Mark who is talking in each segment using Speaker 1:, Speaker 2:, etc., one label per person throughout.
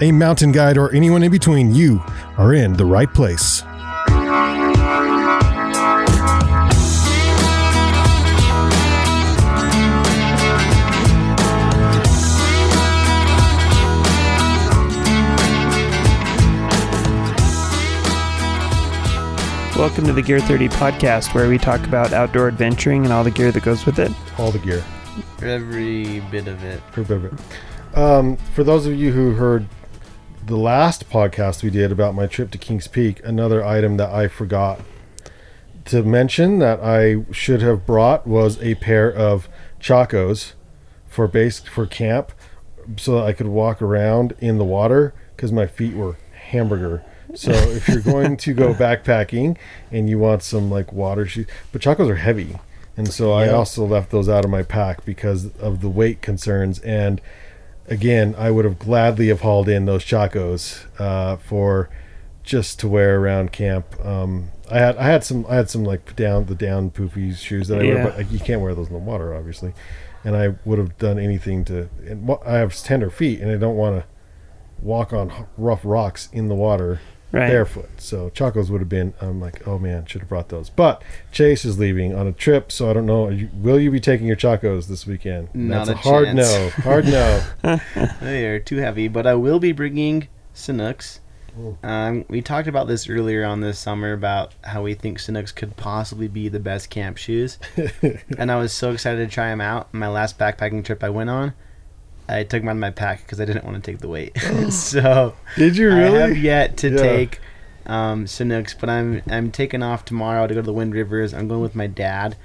Speaker 1: a mountain guide, or anyone in between, you are in the right place.
Speaker 2: Welcome to the Gear 30 podcast, where we talk about outdoor adventuring and all the gear that goes with it.
Speaker 1: All the gear.
Speaker 3: Every bit of it.
Speaker 1: For, bit of it. Um, for those of you who heard the last podcast we did about my trip to Kings Peak, another item that I forgot to mention that I should have brought was a pair of chacos for base for camp, so that I could walk around in the water because my feet were hamburger. So if you're going to go backpacking and you want some like water shoes, but chacos are heavy, and so I also left those out of my pack because of the weight concerns. And again, I would have gladly have hauled in those chacos uh, for just to wear around camp. Um, I had I had some I had some like down the down poofy shoes that I
Speaker 2: Yeah.
Speaker 1: wear, but like, you can't wear those in the water, obviously. And I would have done anything to. And I have tender feet, and I don't want to walk on rough rocks in the water
Speaker 2: Right.
Speaker 1: barefoot. So chacos would have been. I'm like, oh man, should have brought those. But Chase is leaving on a trip, so I don't know. Are you, will you be taking your chacos this weekend?
Speaker 3: Not
Speaker 1: That's
Speaker 3: a
Speaker 1: hard
Speaker 3: chance.
Speaker 1: no. Hard no.
Speaker 3: They are too heavy, but I will be bringing Sanuks.
Speaker 1: Ooh.
Speaker 3: Um, we talked about this earlier on this summer about how we think Sanuks could possibly be the best camp shoes, and I was so excited to try them out. My last backpacking trip I went on, I took them out of my pack because I didn't want to take the weight. so
Speaker 1: Did you
Speaker 3: I have yet to
Speaker 1: Yeah.
Speaker 3: take um, Sanuks, but I'm I'm taking off tomorrow to go to the Wind Rivers. I'm going with my dad.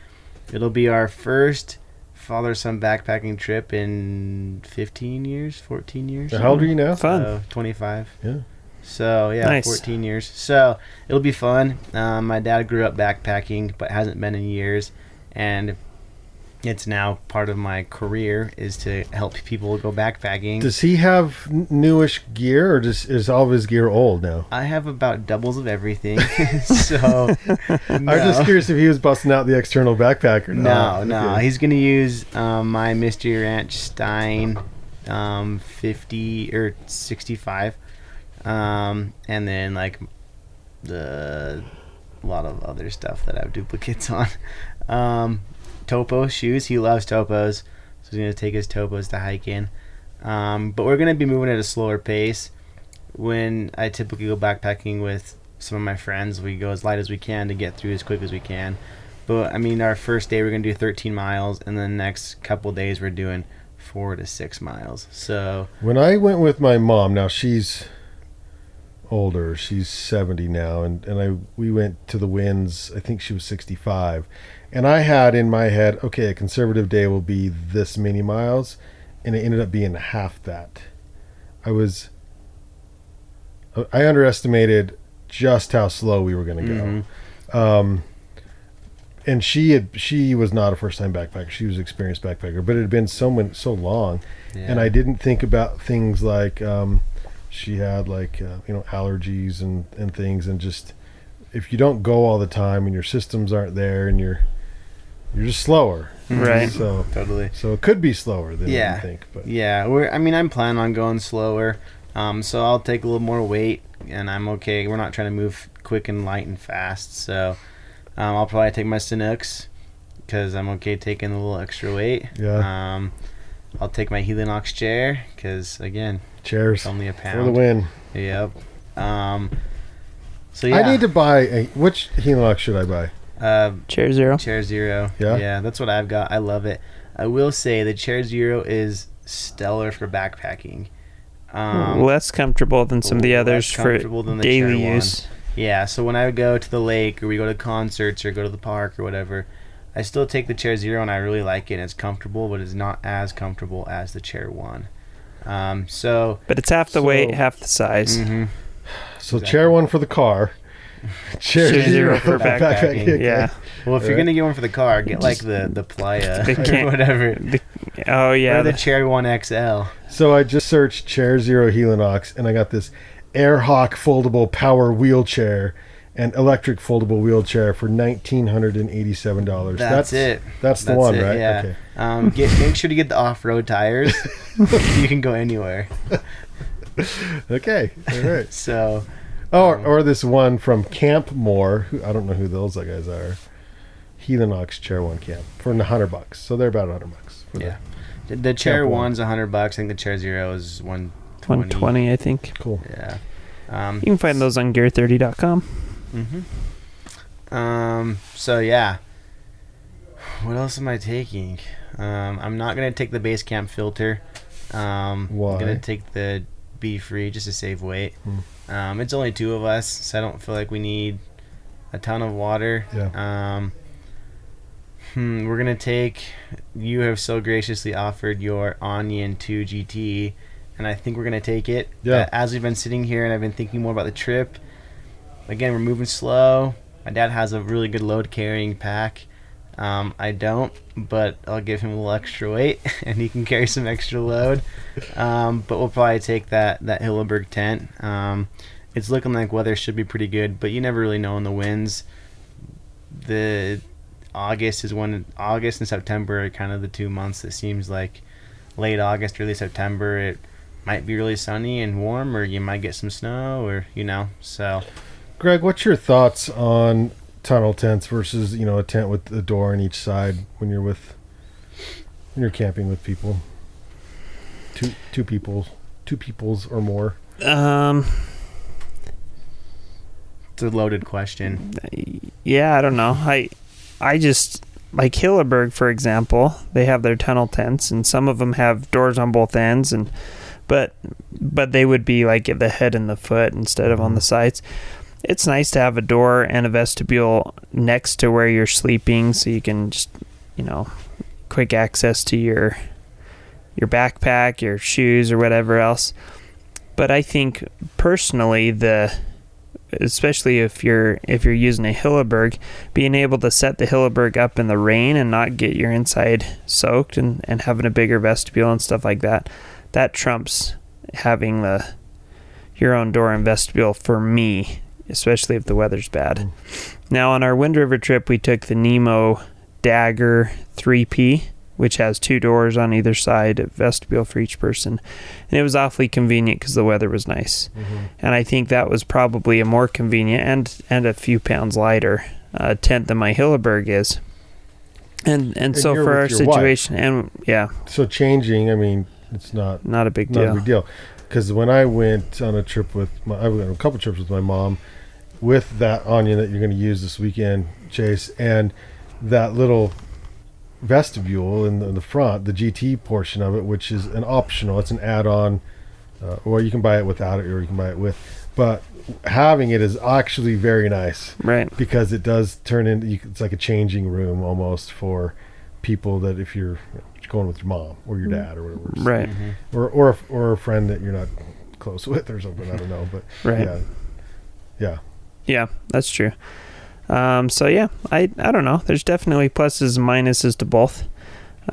Speaker 3: It'll be our first father son backpacking trip in 15 years, 14 years.
Speaker 1: How old are you now?
Speaker 2: Fun.
Speaker 3: So 25.
Speaker 1: Yeah.
Speaker 3: So yeah,
Speaker 2: Nice.
Speaker 3: 14 years. So it'll be fun. Um, my dad grew up backpacking, but hasn't been in years, and it's now part of my career is to help people go backpacking.
Speaker 1: Does he have newish gear, or is all of his gear old now?
Speaker 3: I have about doubles of everything. so
Speaker 1: I'm just curious if he was busting out the external backpack or
Speaker 3: No,
Speaker 1: not.
Speaker 3: no.
Speaker 1: Okay.
Speaker 3: He's gonna use um, my Mystery Ranch Stein um, 50 or 65, um, and then like the a lot of other stuff that I have duplicates on. Um, Topo shoes. He loves topos, so he's gonna take his topos to hike in. Um, but we're gonna be moving at a slower pace. When I typically go backpacking with some of my friends, we go as light as we can to get through as quick as we can. But I mean, our first day we're gonna do 13 miles, and the next couple days we're doing four to six miles. So
Speaker 1: When I went with my mom, now she's older. She's 70 now, and and I we went to the winds. I think she was 65, and I had in my head, okay, a conservative day will be this many miles, and it ended up being half that. I was. I underestimated just how slow we were going to go.
Speaker 3: mhm.
Speaker 1: Um, and she had she was not a first time backpacker. She was an experienced backpacker, but it had been so so long and I didn't think about things like um, she had like uh, you know allergies and and things, and just if you don't go all the time and your systems aren't there and you're you're just slower,
Speaker 2: Right.
Speaker 1: So
Speaker 3: totally.
Speaker 1: so it could be slower than
Speaker 3: Yeah.
Speaker 1: you think, but
Speaker 3: Yeah, we're. I mean, I'm planning on going slower, um, so I'll take a little more weight, and I'm okay. We're not trying to move quick and light and fast, so um, I'll probably take my Sanuks because I'm okay taking a little extra weight.
Speaker 1: yeah,
Speaker 3: Um, I'll take my Helinox chair because again,
Speaker 1: chairs
Speaker 3: it's only a
Speaker 1: for the win.
Speaker 3: Yep. Um, so yeah,
Speaker 1: I need to buy a which Helinox should I buy?
Speaker 3: Uh,
Speaker 2: Chair zero.
Speaker 3: Chair Zero.
Speaker 1: Yeah?
Speaker 3: Yeah, that's what I've got. I love it. I will say the Chair Zero is stellar for backpacking. Um,
Speaker 2: less comfortable than some of the others for
Speaker 3: comfortable than the Chair
Speaker 2: daily
Speaker 3: one.
Speaker 2: use.
Speaker 3: Yeah, so when I go to the lake or we go to concerts or go to the park or whatever, I still take the Chair Zero and I really like it. It's comfortable, but it's not as comfortable as the Chair One. Um, so
Speaker 2: But it's half the weight, half the size.
Speaker 3: mhm.
Speaker 1: So
Speaker 3: Exactly.
Speaker 1: chair one for the car. Chair
Speaker 2: Chair
Speaker 1: zero
Speaker 2: zero
Speaker 1: for
Speaker 2: for
Speaker 1: backpacking.
Speaker 3: backpacking.
Speaker 1: Okay.
Speaker 2: Yeah.
Speaker 3: Well, if you're
Speaker 1: Alright.
Speaker 3: gonna get one for the car, get like the the Playa
Speaker 2: The
Speaker 3: or whatever.
Speaker 2: The, oh yeah.
Speaker 3: or the
Speaker 2: the-
Speaker 3: Chair One XL.
Speaker 1: So I just searched chair zero Helinox and I got this Airhawk foldable power wheelchair and electric foldable wheelchair for nineteen hundred and eighty-seven dollars.
Speaker 3: That's, it.
Speaker 1: That's the
Speaker 3: That's
Speaker 1: one,
Speaker 3: it,
Speaker 1: right?
Speaker 3: Yeah.
Speaker 1: Okay.
Speaker 3: Um, get make sure to get the off-road tires. you can go anywhere.
Speaker 1: Okay. All right.
Speaker 3: So
Speaker 1: Or or this one from Campmor. Who I don't know who those guys are. Helinox chair one camp for a hundred bucks. So they're about a hundred bucks.
Speaker 3: yeah, the, the chair
Speaker 1: Camp One.
Speaker 3: one's a hundred bucks. I think the chair zero is one twenty.
Speaker 2: 120, I think.
Speaker 1: Cool.
Speaker 3: Yeah. Um,
Speaker 2: You can find those on gear30.com.
Speaker 3: hmm Um. So yeah. What else am I taking? Um, I'm not gonna take the base camp filter. Um,
Speaker 1: Why?
Speaker 3: I'm gonna take the BeFree just to save weight.
Speaker 1: Hmm.
Speaker 3: Um, it's only two of us, so I don't feel like we need a ton of water.
Speaker 1: Yeah.
Speaker 3: Um, hmm, we're gonna take. You have so graciously offered your Anjan 2 GT, and I think we're gonna take it.
Speaker 1: Yeah.
Speaker 3: Uh, as we've been sitting here and I've been thinking more about the trip. Again, we're moving slow. My dad has a really good load carrying pack. Um, I don't, but I'll give him a little extra weight, and he can carry some extra load. Um, but we'll probably take that that Hilleberg tent. Um, it's looking like weather should be pretty good, but you never really know in the winds. The August is when August and September are kind of the two months that seems like late August, early September. It might be really sunny and warm, or you might get some snow, or you know. So
Speaker 1: Greg, what's your thoughts on tunnel tents versus you know a tent with a door on each side when you're with when you're camping with people? Two two people, two peoples or more.
Speaker 2: Um,
Speaker 3: it's a loaded question.
Speaker 2: yeah, I don't know. I, I just like Hilleberg, for example. They have their tunnel tents, and some of them have doors on both ends, and but but they would be like at the head and the foot instead of on the sides. It's nice to have a door and a vestibule next to where you're sleeping, so you can just you know quick access to your your backpack, your shoes, or whatever else. But I think personally the especially if you're if you're using a Hilleberg, being able to set the Hilleberg up in the rain and not get your inside soaked and, and having a bigger vestibule and stuff like that, that trumps having the your own door and vestibule for me, especially if the weather's bad. Now on our Wind River trip we took the Nemo Dagger 3P, which has two doors on either side, a vestibule for each person. And it was awfully convenient because the weather was nice and I think that was probably a more convenient and and a few pounds lighter uh, tent than my Hilleberg is. And and,
Speaker 1: And
Speaker 2: so for our
Speaker 1: your wife.
Speaker 2: situation, and yeah,
Speaker 1: So changing, I mean, it's not
Speaker 2: not a big
Speaker 1: not a big deal. Because when I went on a trip with my, I went on a couple trips with my mom, with that Anjan that you're going to use this weekend, Chase, and that little vestibule in the, in the front, the GT portion of it, which is an optional. It's an add-on, uh, or you can buy it without it, or you can buy it with. But having it is actually very nice
Speaker 2: Right.
Speaker 1: because it does turn into it's like a changing room almost for people that if you're going with your mom or your dad or whatever
Speaker 2: Right.
Speaker 3: Mhm.
Speaker 1: or or a- or a friend that you're not close with or something. I don't know, but
Speaker 2: Right.
Speaker 1: yeah, yeah.
Speaker 2: Yeah, that's true. Um, so yeah, I I don't know. There's definitely pluses and minuses to both.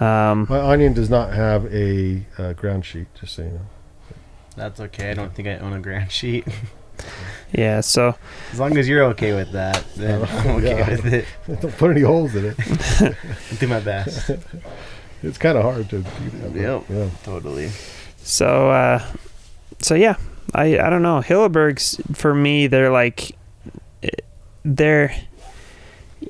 Speaker 2: Um,
Speaker 1: My Anjan does not have a uh, ground sheet, just so you know.
Speaker 3: That's okay. I don't think I own a ground sheet.
Speaker 2: yeah. So
Speaker 3: As long as you're okay with that, then I'm okay
Speaker 1: Yeah.
Speaker 3: with it.
Speaker 1: Don't put any holes in it.
Speaker 3: Do my best.
Speaker 1: It's kind of hard to do that.
Speaker 3: Yep.
Speaker 1: Yeah.
Speaker 3: Totally.
Speaker 2: so uh, so yeah. I I don't know. Hillebergs for me, they're like they're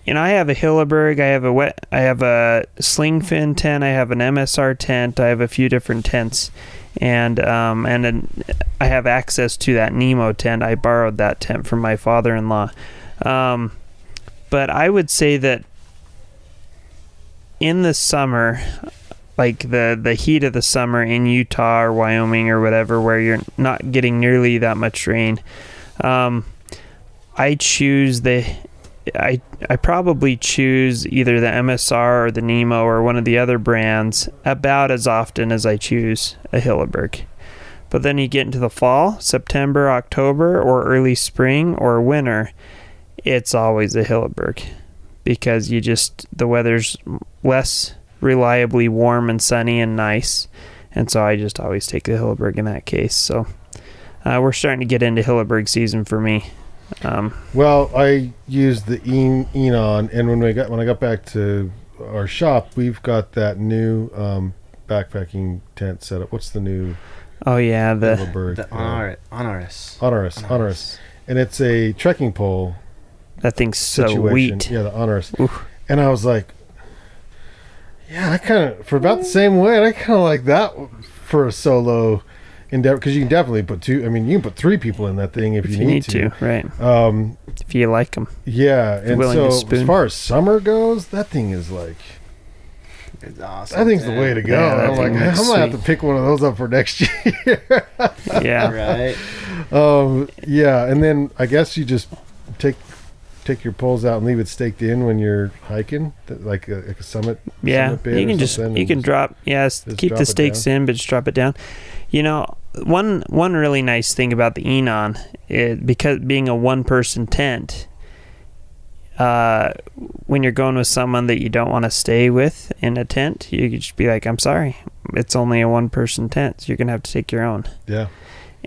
Speaker 2: you know, I have a Hilleberg, I have a wet, I have a SlingFin tent, I have an MSR tent, I have a few different tents, and um, and an, I have access to that Nemo tent. I borrowed that tent from my father-in-law, um, but I would say that in the summer, like the the heat of the summer in Utah or Wyoming or whatever, where you're not getting nearly that much rain, um, I choose the I I probably choose either the MSR or the Nemo or one of the other brands about as often as I choose a Hilleberg. But then you get into the fall, September, October, or early spring or winter, it's always a Hilleberg because you just the weather's less reliably warm and sunny and nice, and so I just always take the Hilleberg in that case. So uh, we're starting to get into Hilleberg season for me. Um,
Speaker 1: Well, I used the En- Enan, and when we got when I got back to our shop, we've got that new um, backpacking tent setup. What's the new
Speaker 2: oh yeah, the
Speaker 1: Hilleberg?
Speaker 3: The
Speaker 1: uh,
Speaker 3: honor, Anaris.
Speaker 1: Anaris, Anaris, and it's a trekking pole
Speaker 2: that thing's so
Speaker 1: situation.
Speaker 2: wheat.
Speaker 1: Yeah, the Anaris.
Speaker 2: Oof.
Speaker 1: And I was like, yeah, I kind of for about the same weight. I kind of like that for a solo endeavor because you can definitely put two. I mean, you can put three people in that thing if,
Speaker 2: If you need to, right?
Speaker 1: Um,
Speaker 2: If you like them,
Speaker 1: yeah, and
Speaker 2: willing
Speaker 1: so
Speaker 2: to
Speaker 1: as far as summer goes, that thing is like
Speaker 3: It's awesome.
Speaker 1: that thing's the way to go.
Speaker 2: Yeah,
Speaker 1: I'm like, I'm
Speaker 2: looks
Speaker 1: gonna have to pick one of those up for next year.
Speaker 2: yeah.
Speaker 3: Right.
Speaker 1: um, yeah, and then I guess you just take take your poles out and leave it staked in when you're hiking, like a, like a summit.
Speaker 2: Yeah,
Speaker 1: summit
Speaker 2: you can just you can drop yes,
Speaker 1: just
Speaker 2: keep the stakes in, but just drop it down. You know, one one really nice thing about the Enan is because being a one person tent. Uh, when you're going with someone that you don't want to stay with in a tent, you could just be like, "I'm sorry, it's only a one person tent, so you're gonna have to take your own."
Speaker 1: Yeah.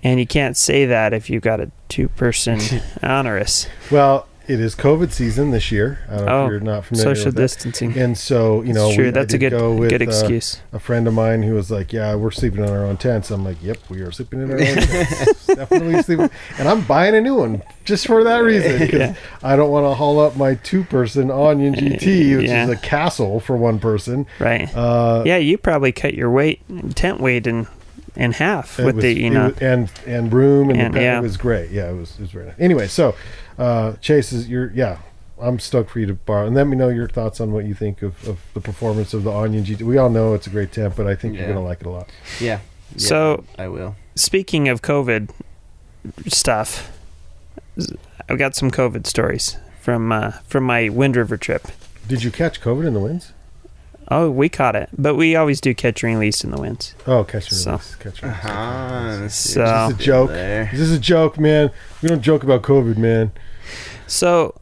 Speaker 2: And you can't say that if you've got a two person Anaris
Speaker 1: Well, it is COVID season this year. I don't know
Speaker 2: Oh,
Speaker 1: if you're not familiar
Speaker 2: social
Speaker 1: with
Speaker 2: distancing.
Speaker 1: And so, you know,
Speaker 2: It's true.
Speaker 1: we-
Speaker 2: That's a good
Speaker 1: go with,
Speaker 2: good
Speaker 1: uh,
Speaker 2: excuse.
Speaker 1: a friend of mine who was like, "Yeah, we're sleeping in our own tents." I'm like, "Yep, we are sleeping in our own tents. Definitely sleeping." And I'm buying a new one just for that reason because
Speaker 2: Yeah.
Speaker 1: I don't want to haul up my two-person Anjan GT, which
Speaker 2: Yeah.
Speaker 1: is a castle for one person.
Speaker 2: right.
Speaker 1: Uh,
Speaker 2: Yeah, you probably cut your weight tent weight in in half
Speaker 1: it
Speaker 2: with
Speaker 1: was-
Speaker 2: the you know.
Speaker 1: was- and and room and,
Speaker 2: And,
Speaker 1: the,
Speaker 2: yeah.
Speaker 1: it was great. Yeah, it was it was very nice. Anyway, so uh, Chase is you're yeah. I'm stoked for you to borrow, and let me know your thoughts on what you think of, of the performance of the Anjan GT. We all know it's a great tent, but I think you're gonna like it a lot.
Speaker 3: Yeah. yeah.
Speaker 2: So-
Speaker 3: I will.
Speaker 2: Speaking of COVID stuff, I've got some COVID stories from uh, from my Wind River trip.
Speaker 1: Did you catch COVID in the winds?
Speaker 2: Oh, we caught it, but we always do catch and release in the winds.
Speaker 1: Oh, catch and
Speaker 2: So-
Speaker 1: release, catch and release.
Speaker 3: Uh-huh.
Speaker 2: So-
Speaker 1: This is a joke.
Speaker 3: There.
Speaker 1: This is a joke, man. We don't joke about COVID, man.
Speaker 2: So,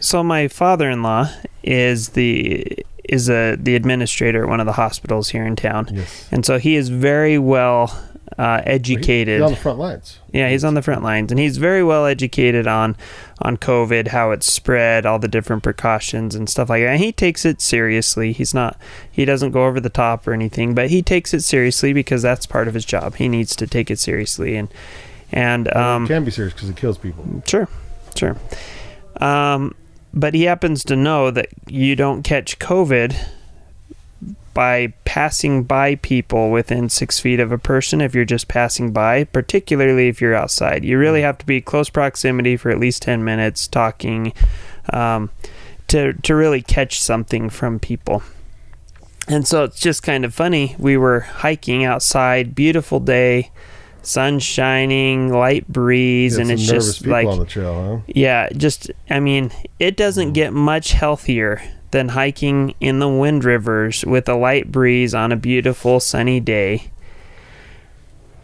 Speaker 2: so my father-in-law is the is a the administrator at one of the hospitals here in town,
Speaker 1: Yes.
Speaker 2: and so he is very well uh, educated.
Speaker 1: He's on the front lines.
Speaker 2: Yeah, he's on the front lines, and he's very well educated on on COVID, how it's spread, all the different precautions and stuff like that. And he takes it seriously. He's not he doesn't go over the top or anything, but he takes it seriously because that's part of his job. He needs to take it seriously, and and
Speaker 1: it
Speaker 2: um,
Speaker 1: can be serious because it kills people.
Speaker 2: Sure, sure. Um, but he happens to know that you don't catch COVID by passing by people within six feet of a person if you're just passing by, particularly if you're outside. You really have to be close proximity for at least 10 minutes talking um, to, to really catch something from people. And so it's just kind of funny. We were hiking outside, beautiful day, sun shining, light breeze,
Speaker 1: Yeah,
Speaker 2: and it's just like
Speaker 1: on the trail, huh?
Speaker 2: yeah, just I mean, it doesn't get much healthier than hiking in the wind rivers with a light breeze on a beautiful sunny day.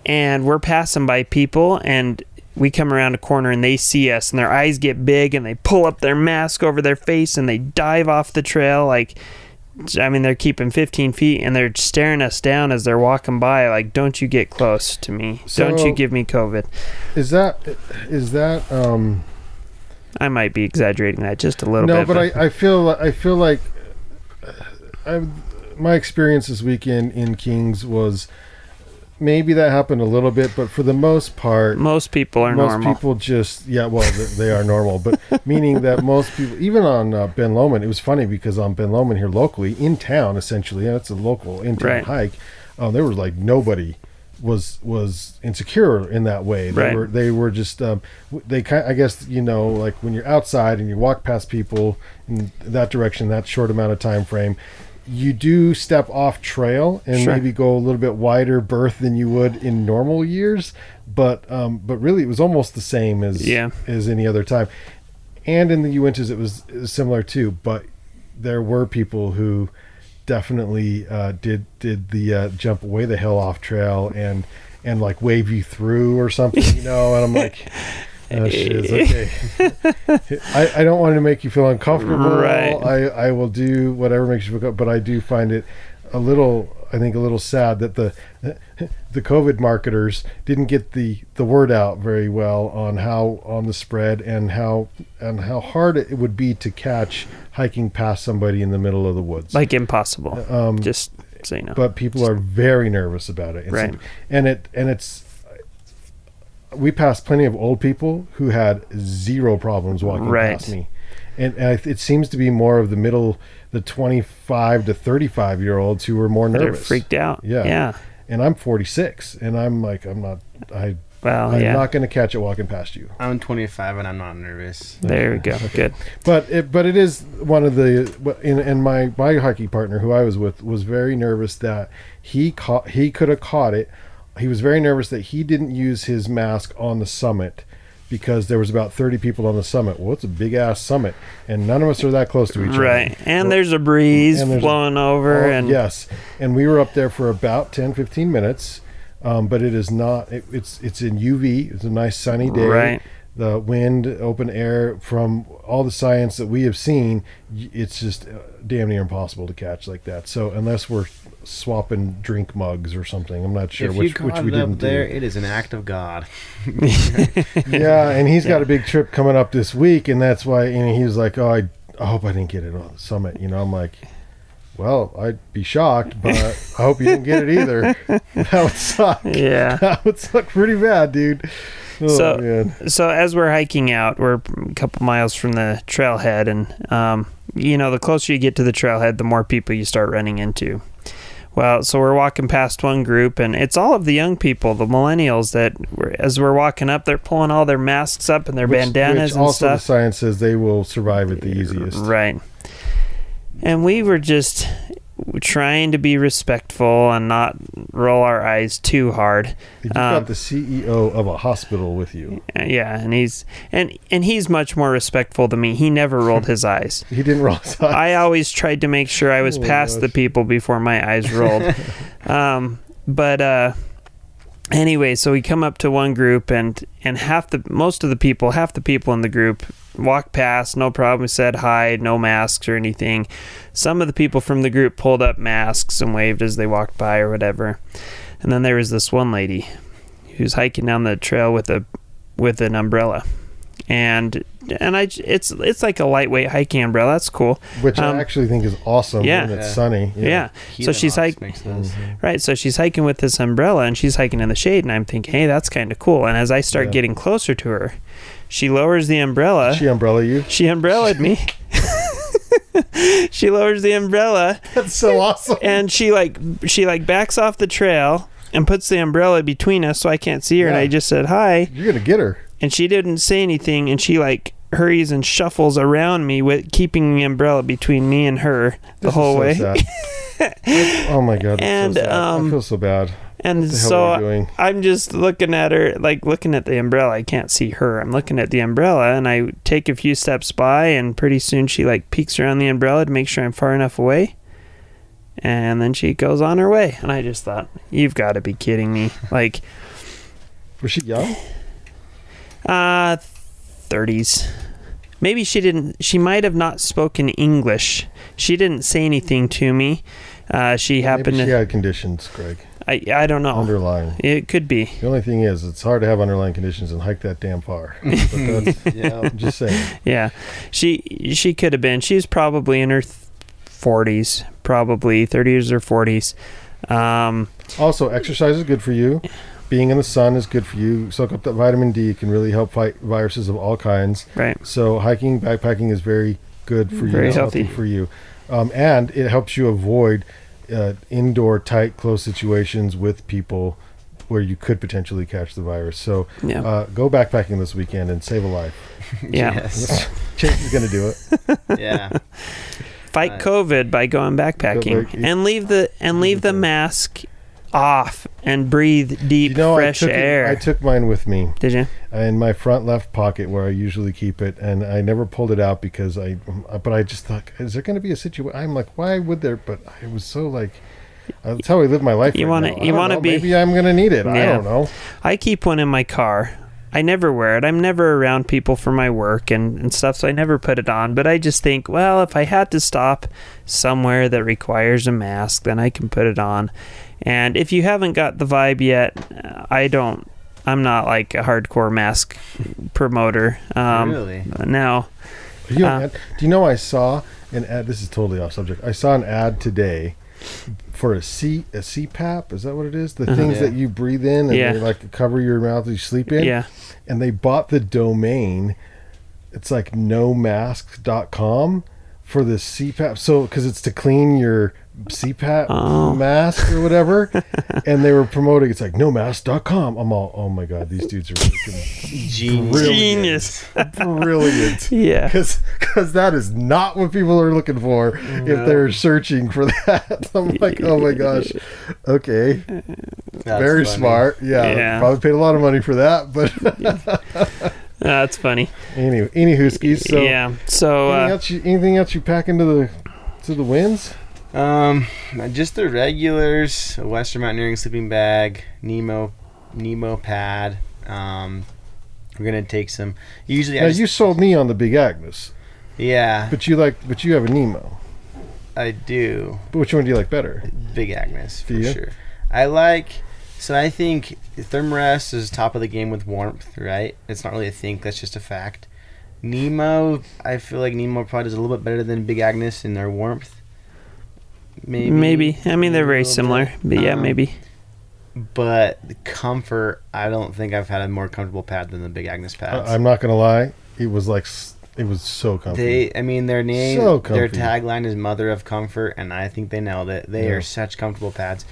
Speaker 2: And we're passing by people and we come around a corner and they see us and their eyes get big and they pull up their mask over their face and they dive off the trail like I mean they're keeping 15 feet and they're staring us down as they're walking by like don't you get close to me don't you give me covid
Speaker 1: Is that is that um
Speaker 2: I might be exaggerating that just a little
Speaker 1: no,
Speaker 2: bit.
Speaker 1: No, but I, I feel I feel like I my experience this weekend in Kings was maybe that happened a little bit, but for the most part,
Speaker 2: most people are normal.
Speaker 1: most
Speaker 2: normal.
Speaker 1: people just yeah, well th- they are normal, but meaning that most people, even on uh, Ben Lomond, it was funny because on Ben Lomond here locally in town, essentially, and it's a local in town
Speaker 2: Right.
Speaker 1: hike. Um, there was like nobody was was insecure in that way. They
Speaker 2: Right.
Speaker 1: were they were just um, they kind I guess you know like when you're outside and you walk past people in that direction that short amount of time frame. You do step off trail and
Speaker 2: Sure.
Speaker 1: maybe go a little bit wider berth than you would in normal years, but um, but really it was almost the same as
Speaker 2: Yeah.
Speaker 1: as any other time. And in the Uintas it was, it was similar too, but there were people who definitely uh, did did the uh, jump way the hill off trail and and like wave you through or something, you know. And I'm like, oh, okay. I, I don't want to make you feel uncomfortable.
Speaker 2: Right.
Speaker 1: I, I will do whatever makes you feel good, but I do find it a little, I think, a little sad that the the COVID marketers didn't get the the word out very well on how on the spread and how and how hard it would be to catch hiking past somebody in the middle of the woods.
Speaker 2: Like impossible.
Speaker 1: um,
Speaker 2: Just so you know.
Speaker 1: but people are very nervous about it. And so-
Speaker 2: Right.
Speaker 1: and it and it's we passed plenty of old people who had zero problems walking
Speaker 2: Right.
Speaker 1: past me, and, and it seems to be more of the middle, the twenty-five to thirty-five year olds who were more nervous.
Speaker 2: They're freaked out.
Speaker 1: Yeah.
Speaker 2: Yeah.
Speaker 1: And I'm forty-six, and I'm like, I'm not, I,
Speaker 2: Well,
Speaker 1: I'm
Speaker 2: yeah.
Speaker 1: not going to catch it walking past you.
Speaker 3: I'm 25 and I'm not nervous.
Speaker 2: there we go. Good.
Speaker 1: But it, but it is one of the and, and my my hockey partner who I was with was very nervous that he caught he could have caught it. He was very nervous that he didn't use his mask on the summit because there was about 30 people on the summit. Well, it's a big ass summit and none of us are that close to each other.
Speaker 2: Right. And
Speaker 1: Well,
Speaker 2: there's a breeze
Speaker 1: there's a-
Speaker 2: blowing over
Speaker 1: Oh,
Speaker 2: and
Speaker 1: yes, and we were up there for about 10, 15 minutes. Um, but it is not. It, it's it's in UV. It's a nice sunny day.
Speaker 2: Right.
Speaker 1: The wind, open air. From all the science that we have seen, it's just uh, damn near impossible to catch like that. So unless we're swapping drink mugs or something, I'm not sure
Speaker 3: if
Speaker 1: which
Speaker 3: you
Speaker 1: which
Speaker 3: caught
Speaker 1: we
Speaker 3: it up
Speaker 1: didn't
Speaker 3: there,
Speaker 1: do.
Speaker 3: it is an act of God.
Speaker 1: yeah, and he's got a big trip coming up this week, and that's why. And he was like, "Oh, I, I hope I didn't get it on the summit." You know, I'm like, "Well, I'd be shocked, but I hope you didn't get it either. that would suck.
Speaker 2: yeah.
Speaker 1: That would suck pretty bad, dude." Oh,
Speaker 2: So-
Speaker 1: man.
Speaker 2: so as we're hiking out, we're a couple miles from the trailhead, and um, you know, the closer you get to the trailhead, the more people you start running into. Well, so we're walking past one group, and it's all of the young people, the millennials, that we're, as we're walking up, they're pulling all their masks up and their
Speaker 1: Which-
Speaker 2: bandanas
Speaker 1: which
Speaker 2: and
Speaker 1: also
Speaker 2: stuff.
Speaker 1: the science says they will survive it the easiest.
Speaker 2: Right. And we were just trying to be respectful and not roll our eyes too hard.
Speaker 1: You've
Speaker 2: Um,
Speaker 1: got the CEO of a hospital with you.
Speaker 2: Uh, Yeah, and he's and and he's much more respectful than me. He never rolled his eyes.
Speaker 1: He didn't roll his eyes.
Speaker 2: I always tried to make sure I was
Speaker 1: Oh,
Speaker 2: past the people before my eyes rolled. um, but uh, anyway, so we come up to one group and and half the most of the people, half the people in the group walked past, no problem, said hi, no masks or anything. Some of the people from the group pulled up masks and waved as they walked by or whatever. And then there was this one lady who's hiking down the trail with a with an umbrella. And and I it's it's like a lightweight hiking umbrella. That's cool.
Speaker 1: which
Speaker 2: um,
Speaker 1: I actually think is awesome
Speaker 2: yeah.
Speaker 1: when it's
Speaker 3: Yeah.
Speaker 1: sunny.
Speaker 2: Yeah. So she's
Speaker 3: Helix
Speaker 2: hike
Speaker 3: makes those.
Speaker 2: Right, so she's hiking with this umbrella and she's hiking in the shade, and I'm thinking, hey, that's kind of cool. And as I start
Speaker 1: Yeah.
Speaker 2: getting closer to her, she lowers the umbrella.
Speaker 1: She umbrella you.
Speaker 2: She umbrellaed me. she lowers the umbrella
Speaker 1: That's so awesome.
Speaker 2: and she like she like backs off the trail and puts the umbrella between us so I can't see her. And I just said hi,
Speaker 1: You're gonna get her.
Speaker 2: And she didn't say anything. And she like hurries and shuffles around me with keeping the umbrella between me and her the
Speaker 1: This
Speaker 2: whole
Speaker 1: so
Speaker 2: way.
Speaker 1: oh my god.
Speaker 2: And,
Speaker 1: so
Speaker 2: um,
Speaker 1: I feel so bad.
Speaker 2: And
Speaker 1: What the hell
Speaker 2: so? I'm just looking at her, like looking at the umbrella. I can't see her. I'm looking at the umbrella, and I take a few steps by, and pretty soon she like peeks around the umbrella to make sure I'm far enough away. And then she goes on her way, and I just thought, "You've got to be kidding me!" Like,
Speaker 1: Was she young?
Speaker 2: Uh, 30s. Maybe she didn't. She might have not spoken English. She didn't say anything to me. Uh, she happened
Speaker 1: Maybe she
Speaker 2: to.
Speaker 1: had conditions, Greg.
Speaker 2: I I don't know.
Speaker 1: Underlying.
Speaker 2: It could be.
Speaker 1: The only thing is, it's hard to have underlying conditions and hike that damn far. But that's,
Speaker 3: Yeah.
Speaker 1: I'm just saying.
Speaker 2: Yeah, she she could have been. She's probably in her forties, probably thirties or forties. Um,
Speaker 1: Also, exercise is good for you. Being in the sun is good for you. Soak up that vitamin D can really help fight viruses of all kinds.
Speaker 2: right.
Speaker 1: So hiking, backpacking is very good for you.
Speaker 2: Very
Speaker 1: it's
Speaker 2: healthy.
Speaker 1: for you, um, and it helps you avoid uh, indoor, tight, close situations with people where you could potentially catch the virus. So
Speaker 2: Yeah.
Speaker 1: uh, go backpacking this weekend and save a life.
Speaker 2: yeah.
Speaker 3: Yes.
Speaker 1: Chase is going to do it.
Speaker 3: yeah.
Speaker 2: Fight
Speaker 3: Right.
Speaker 2: COVID by going backpacking
Speaker 1: back-
Speaker 2: and leave the and leave the mask off and breathe deep
Speaker 1: you know,
Speaker 2: fresh
Speaker 1: I took it-
Speaker 2: air.
Speaker 1: I took mine with me
Speaker 2: Did you?
Speaker 1: in my front left pocket where I usually keep it, and I never pulled it out because I. But I just thought, is there going to be a situation? I'm like, why would there? But I was so like, That's how I live my life.
Speaker 2: You
Speaker 1: right
Speaker 2: wanna- you wanna be-
Speaker 1: Maybe I'm gonna need it. I don't know.
Speaker 2: I keep one in my car. I never wear it. I'm never around people for my work and, and stuff, so I never put it on. But I just think, well, if I had to stop somewhere that requires a mask, then I can put it on. And if you haven't got the vibe yet, uh, I don't. I'm not like a hardcore mask promoter. Um,
Speaker 3: really?
Speaker 1: You
Speaker 2: Now,
Speaker 1: know,
Speaker 2: Uh,
Speaker 1: do you know I saw an ad? This is totally off subject. I saw an ad today for a C a CPAP. Is that what it is? The
Speaker 2: Uh-huh.
Speaker 1: things
Speaker 3: Yeah.
Speaker 1: that you breathe in and
Speaker 2: Yeah.
Speaker 1: they like cover your mouth as you sleep in.
Speaker 2: yeah,
Speaker 1: And they bought the domain. It's like nomask.com for the CPAP. So because it's to clean your CPAP
Speaker 2: Oh.
Speaker 1: mask or whatever, and they were promoting. It's like nomask.com. I'm all, oh my god, these dudes are freaking
Speaker 3: Genius.
Speaker 1: Brilliant.
Speaker 2: genius.
Speaker 1: brilliant.
Speaker 2: Yeah,
Speaker 1: because that is not what people are looking for if they're searching for that. I'm like, oh my gosh, okay,
Speaker 3: That's
Speaker 1: very
Speaker 3: funny.
Speaker 1: smart. Yeah,
Speaker 2: Yeah.
Speaker 1: probably paid a lot of money for that, but
Speaker 2: that's funny.
Speaker 1: anyway, any Huskies. So,
Speaker 2: yeah. So
Speaker 1: anything,
Speaker 2: uh,
Speaker 1: else you, anything else you pack into the to the winds?
Speaker 3: Um, just the regulars: a Western Mountaineering sleeping bag, Nemo, Nemo pad. Um, we're gonna take some. Usually, I
Speaker 1: Now
Speaker 3: just,
Speaker 1: you sold me on the Big Agnes,
Speaker 3: yeah,
Speaker 1: but you like, but you have a Nemo.
Speaker 3: I do.
Speaker 1: But which one do you like better?
Speaker 3: Big Agnes for sure. I like. So I think Thermarest is top of the game with warmth, right? It's not really a think. That's just a fact. Nemo, I feel like Nemo probably does a little bit better than Big Agnes in their warmth. Maybe.
Speaker 2: maybe. I mean, they're very similar.
Speaker 3: bit.
Speaker 2: But yeah,
Speaker 3: Um,
Speaker 2: maybe.
Speaker 3: But the comfort, I don't think I've had a more comfortable pad than the Big Agnes pads.
Speaker 1: I, I'm not gonna lie, it was like it was so comfortable.
Speaker 3: They, I mean, their name,
Speaker 1: So
Speaker 3: their tagline is "Mother of Comfort," and I think they nailed it. They
Speaker 1: Yeah.
Speaker 3: are such comfortable pads.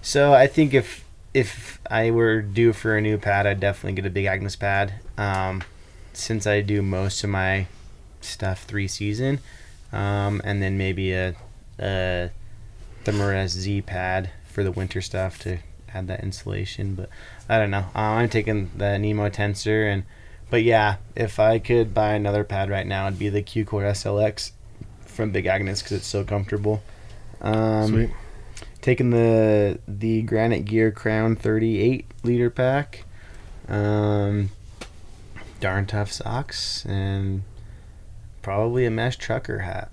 Speaker 3: So I think if if I were due for a new pad, I'd definitely get a Big Agnes pad. Um, since I do most of my stuff three season, um, and then maybe a, a Thermarest Z pad for the winter stuff to add that insulation. But I don't know. Um, I'm taking the Nemo Tensor and. But yeah, if I could buy another pad right now, it'd be the Q Core SLX from Big Agnes because it's so comfortable. Um,
Speaker 1: Sweet.
Speaker 3: Taking the the Granite Gear Crown 38 liter pack, um, darn tough socks, and probably a mesh trucker hat.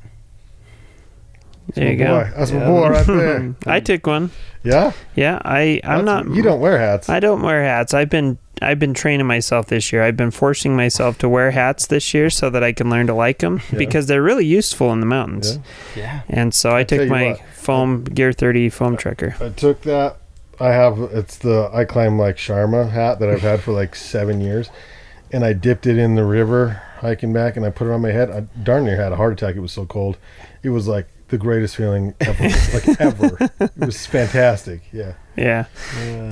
Speaker 2: There you
Speaker 1: my
Speaker 2: go.
Speaker 1: boy. That's my boy right there.
Speaker 2: I took one.
Speaker 1: Yeah,
Speaker 2: Yeah, I I'm
Speaker 1: That's-
Speaker 2: not.
Speaker 1: You don't wear hats.
Speaker 2: I don't wear hats. I've been I've been training myself this year. I've been forcing myself to wear hats this year so that I can learn to like them
Speaker 1: Yeah.
Speaker 2: because they're really useful in the mountains.
Speaker 1: Yeah.
Speaker 3: Yeah.
Speaker 2: And so I,
Speaker 1: tell
Speaker 2: took my
Speaker 1: what.
Speaker 2: foam Gear 30 foam trucker.
Speaker 1: I took that. I have it's the I climb like Sharma hat that I've had for like seven years, and I dipped it in the river hiking back, and I put it on my head. I darn near had a heart attack. It was so cold. It was like the greatest feeling ever, like ever. It was fantastic. Yeah,
Speaker 2: Yeah.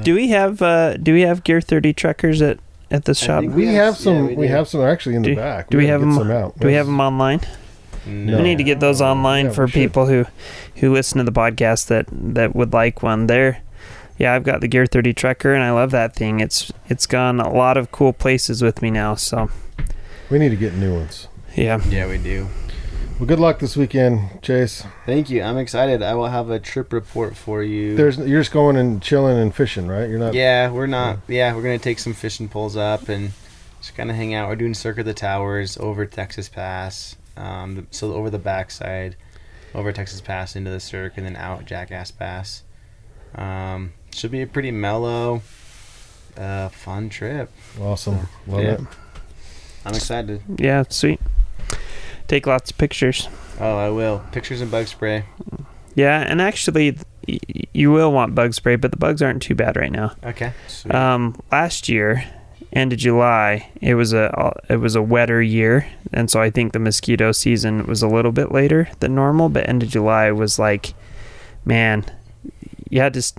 Speaker 2: Do we have uh do we have Gear 30 truckers at at the shop?
Speaker 3: think
Speaker 1: we
Speaker 3: Yes,
Speaker 1: have some.
Speaker 3: yeah,
Speaker 1: we,
Speaker 3: we
Speaker 1: have some actually in the back.
Speaker 2: do we
Speaker 1: gotta
Speaker 2: have them-
Speaker 1: some out.
Speaker 2: Do we have them online?
Speaker 3: No.
Speaker 2: We need to get those online
Speaker 1: Yeah,
Speaker 2: for people who who listen to the podcast that that would like one. There, yeah, I've got the Gear 30 trucker and I love that thing. It's it's gone a lot of cool places with me now. So
Speaker 1: We need to get new ones.
Speaker 2: yeah,
Speaker 3: Yeah, we do.
Speaker 1: Well, good luck this weekend, Chase.
Speaker 3: Thank you. I'm excited. I will have a trip report for you.
Speaker 1: There's you're just going and chilling and fishing, right? You're not.
Speaker 3: Yeah, we're not. Yeah, we're gonna take some fishing poles up and just kind of hang out. We're doing Cirque of the Towers over Texas Pass. Um, so over the backside, over Texas Pass into the Cirque, and then out Jackass Pass. Um, should be a pretty mellow, uh, fun trip.
Speaker 1: Awesome. Love
Speaker 3: Yeah.
Speaker 1: it.
Speaker 3: I'm excited.
Speaker 2: yeah, sweet. Take lots of pictures.
Speaker 3: Oh, I will. Pictures and bug spray.
Speaker 2: Yeah, and actually, y- you will want bug spray, but the bugs aren't too bad right now.
Speaker 3: Okay. Sweet.
Speaker 2: Um, last year, end of July, it was a it was a wetter year, and so I think the mosquito season was a little bit later than normal. But end of July was like, man, you had to.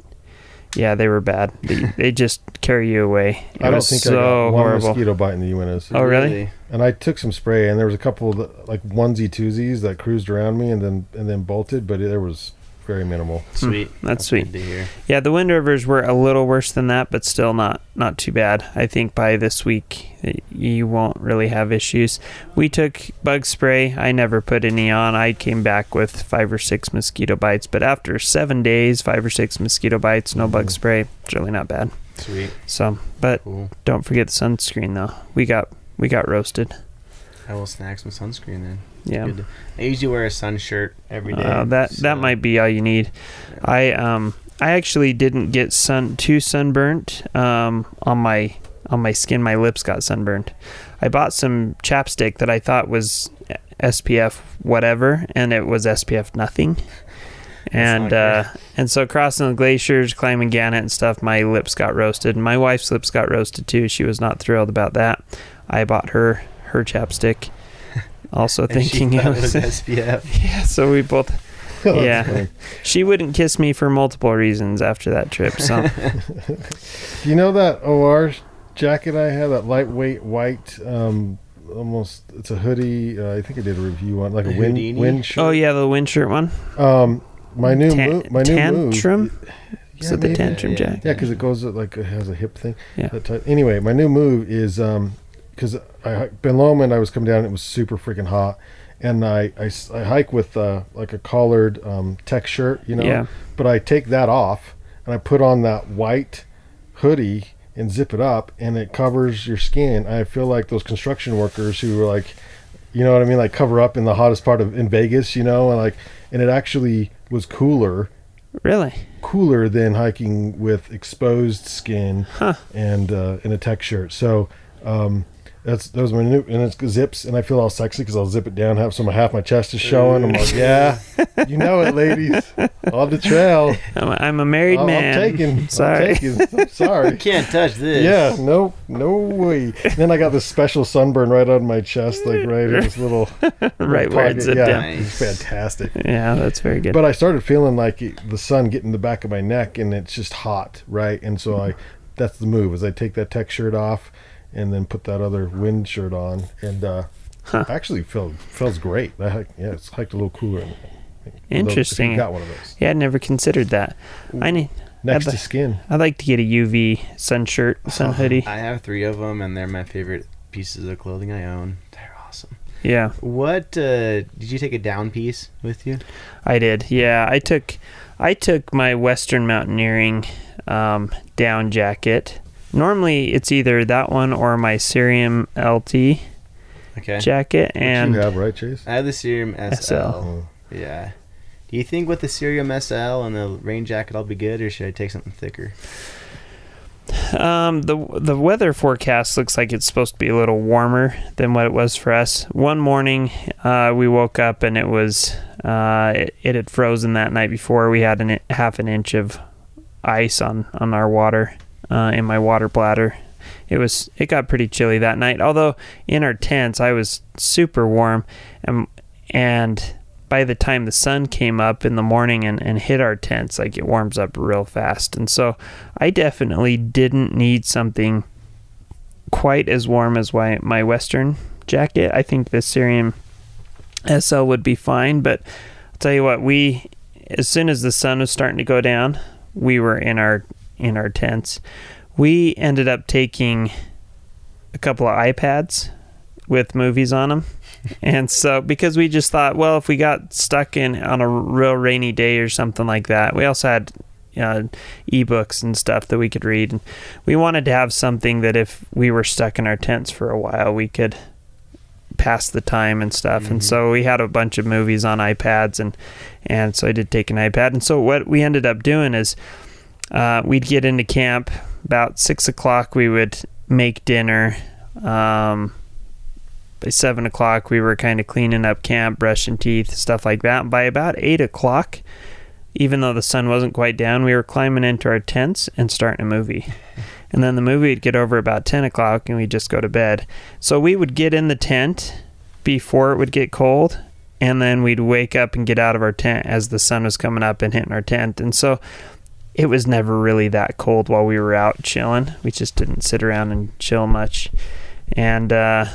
Speaker 2: S- Yeah, they were bad. They, they just carry you away. It
Speaker 1: I don't
Speaker 2: was
Speaker 1: think
Speaker 2: so
Speaker 1: I got one
Speaker 2: horrible.
Speaker 1: mosquito bite in the Uintas.
Speaker 2: oh, really?
Speaker 1: And I took some spray, and there was a couple of the, like onesie twosies that cruised around me, and then and then bolted. But there was very minimal.
Speaker 3: Sweet.
Speaker 2: that's sweet.
Speaker 3: Good to hear.
Speaker 2: Yeah, the Wind Rivers were a little worse than that, but still not not too bad. I think by this week you won't really have issues. We took bug spray. I never put any on. I came back with five or six mosquito bites, but after seven days, five or six mosquito bites, no bug
Speaker 1: Mhm.
Speaker 2: spray. It's really not bad.
Speaker 3: Sweet.
Speaker 2: So, but
Speaker 3: Cool.
Speaker 2: don't forget the sunscreen though. We got we got roasted.
Speaker 3: I will snack some sunscreen then.
Speaker 2: Yeah.
Speaker 3: Good I usually wear a sun shirt every day.
Speaker 2: Uh, that
Speaker 3: so-
Speaker 2: that might be all you need.
Speaker 3: Yeah.
Speaker 2: I um I actually didn't get sun too sunburnt um on my on my skin. My lips got sunburned. I bought some chapstick that I thought was SPF whatever, and it was SPF nothing. And uh, and so crossing the glaciers, climbing Gannett and stuff, my lips got roasted. And my wife's lips got roasted too. She was not thrilled about that. I bought her her chapstick. Also
Speaker 3: And
Speaker 2: thinking
Speaker 3: thought
Speaker 2: it
Speaker 3: it was
Speaker 2: was
Speaker 3: SPF.
Speaker 2: yeah. So we both
Speaker 1: That's
Speaker 2: Yeah. she wouldn't kiss me for multiple reasons after that trip. So
Speaker 1: You know that OR jacket I have, that lightweight white, um, almost it's a hoodie. Uh, I think I did a review on like a
Speaker 3: The
Speaker 1: wind
Speaker 3: Houdini?
Speaker 1: wind shirt.
Speaker 2: oh yeah, the wind shirt one.
Speaker 1: Um, my new
Speaker 2: Ta-
Speaker 1: move. My new move.
Speaker 2: tantrum. Is
Speaker 1: Yeah,
Speaker 2: it the tantrum
Speaker 3: Yeah,
Speaker 2: jacket?
Speaker 1: Yeah, because it goes like it has a hip thing.
Speaker 2: Yeah.
Speaker 1: That type. Anyway, my new move is um, because I Ben Lomond, I was coming down. It was super freaking hot, and I I hike with uh, like a collared um, tech shirt, you know.
Speaker 2: Yeah.
Speaker 1: But I take that off and I put on that white hoodie and zip it up, and it covers your skin. I feel like those construction workers who were like, you know what I mean, like cover up in the hottest part of in Vegas, you know, and like, and it actually was cooler
Speaker 2: Really?
Speaker 1: cooler than hiking with exposed skin
Speaker 2: Huh.
Speaker 1: and uh, in a tech shirt. So um, that's that was my new and it's zips and I feel all sexy because I'll zip it down, have some half my chest is showing. I'm like, yeah, you know it, ladies, on the trail.
Speaker 2: I'm a, I'm a married
Speaker 1: I'm,
Speaker 2: man.
Speaker 1: I'm taking.
Speaker 2: Sorry.
Speaker 1: I'm, taking, I'm
Speaker 3: You
Speaker 1: sorry.
Speaker 3: can't touch this.
Speaker 1: Yeah, no, no way. Then I got this special sunburn right on my chest, like right in this little
Speaker 2: right where it's
Speaker 1: pocket.
Speaker 2: zipped
Speaker 1: yeah,
Speaker 2: down.
Speaker 1: it's fantastic.
Speaker 2: Yeah, that's very good.
Speaker 1: But I started feeling like the sun getting the back of my neck, and it's just hot, right? And so I, that's the move. Is I take that tech shirt off, and then put that other wind shirt on, and uh,
Speaker 2: Huh.
Speaker 1: actually felt feels great. I hike, yeah, it's hiked a little cooler. in-
Speaker 2: Interesting.
Speaker 1: got one of those
Speaker 2: yeah, I'd never considered that. I need.
Speaker 1: next
Speaker 2: I'd
Speaker 1: to skin.
Speaker 2: I'd like to get a UV sun shirt, sun hoodie.
Speaker 3: I have three of them, and they're my favorite pieces of clothing I own. They're awesome.
Speaker 2: Yeah,
Speaker 3: What uh, did you take a down piece with you?
Speaker 2: I did. Yeah, I took, I took my Western Mountaineering um, down jacket. Normally, it's either that one or my Cerium LT
Speaker 3: Okay.
Speaker 2: jacket,
Speaker 1: What
Speaker 2: and
Speaker 1: you have right, Chase?
Speaker 3: I have the Cerium SL.
Speaker 2: SL.
Speaker 1: Oh.
Speaker 3: Yeah. Do you think with the Cerium SL and the rain jacket I'll be good, or should I take something thicker?
Speaker 2: Um, the the weather forecast looks like it's supposed to be a little warmer than what it was for us. One morning, uh, we woke up and it was uh, it, it had frozen that night before. We had an half an inch of ice on on our water uh, in my water bladder. It was it got pretty chilly that night. Although in our tents, I was super warm, and and by the time the sun came up in the morning and, and hit our tents, like it warms up real fast. And so I definitely didn't need something quite as warm as my, my Western jacket. I think the Cerium SL would be fine, but I'll tell you what, we as soon as the sun was starting to go down, we were in our in our tents. We ended up taking a couple of iPads with movies on them. And so, because we just thought, well, if we got stuck in on a real rainy day or something like that, we also had uh, ebooks and stuff that we could read. And we wanted to have something that if we were stuck in our tents for a while, we could pass the time and stuff. And
Speaker 3: Mhm.
Speaker 2: so we had a bunch of movies on iPads, and and so I did take an iPad. And so what we ended up doing is uh, we'd get into camp about six o'clock. We would make dinner. Um, by seven o'clock, we were kind of cleaning up camp, brushing teeth, stuff like that. And by about eight o'clock, even though the sun wasn't quite down, we were climbing into our tents and starting a movie. And then the movie would get over about 10 o'clock and we'd just go to bed. So we would get in the tent before it would get cold. And then we'd wake up and get out of our tent as the sun was coming up and hitting our tent. And so it was never really that cold while we were out chilling. We just didn't sit around and chill much. And uh,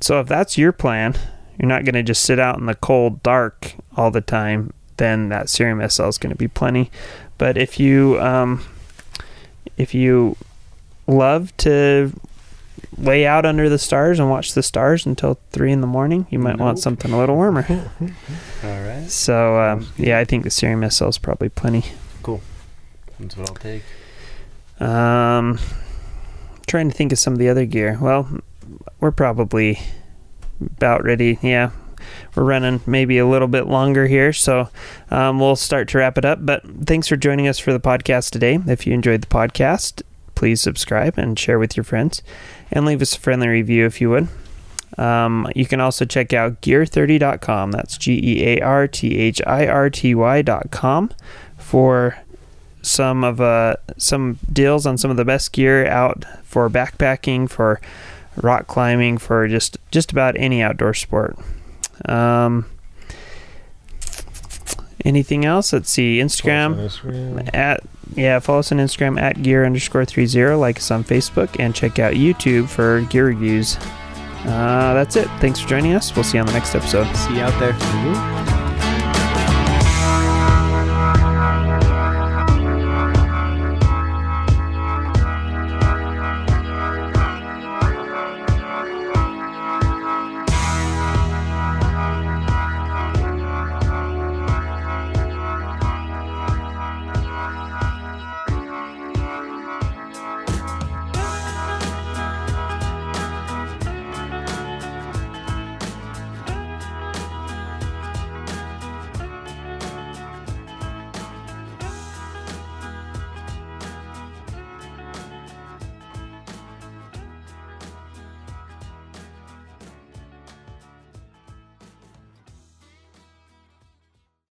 Speaker 2: so if that's your plan, you're not going to just sit out in the cold dark all the time. then that Cerium SL is going to be plenty. But if you um, if you love to lay out under the stars and watch the stars until three in the morning, you might want something a little warmer.
Speaker 3: All right.
Speaker 2: So um, yeah, I think the cerium SL is probably plenty.
Speaker 3: That's what I'll take.
Speaker 2: Um, trying to think of some of the other gear. Well, we're probably about ready. Yeah, we're running maybe a little bit longer here, so um, we'll start to wrap it up. But thanks for joining us for the podcast today. If you enjoyed the podcast, please subscribe and share with your friends, and leave us a friendly review if you would. Um, you can also check out gear30.com. That's G E A R T H I R T Y.com for some of uh some deals on some of the best gear out for backpacking, for rock climbing, for just just about any outdoor sport. Um, anything else? Let's see. Instagram
Speaker 1: Instagram.
Speaker 2: at yeah, follow us on Instagram at gear underscore three zero. Like us on Facebook and check out YouTube for gear reviews. Uh, that's it. Thanks for joining us. We'll see you on the next episode.
Speaker 3: See you out there.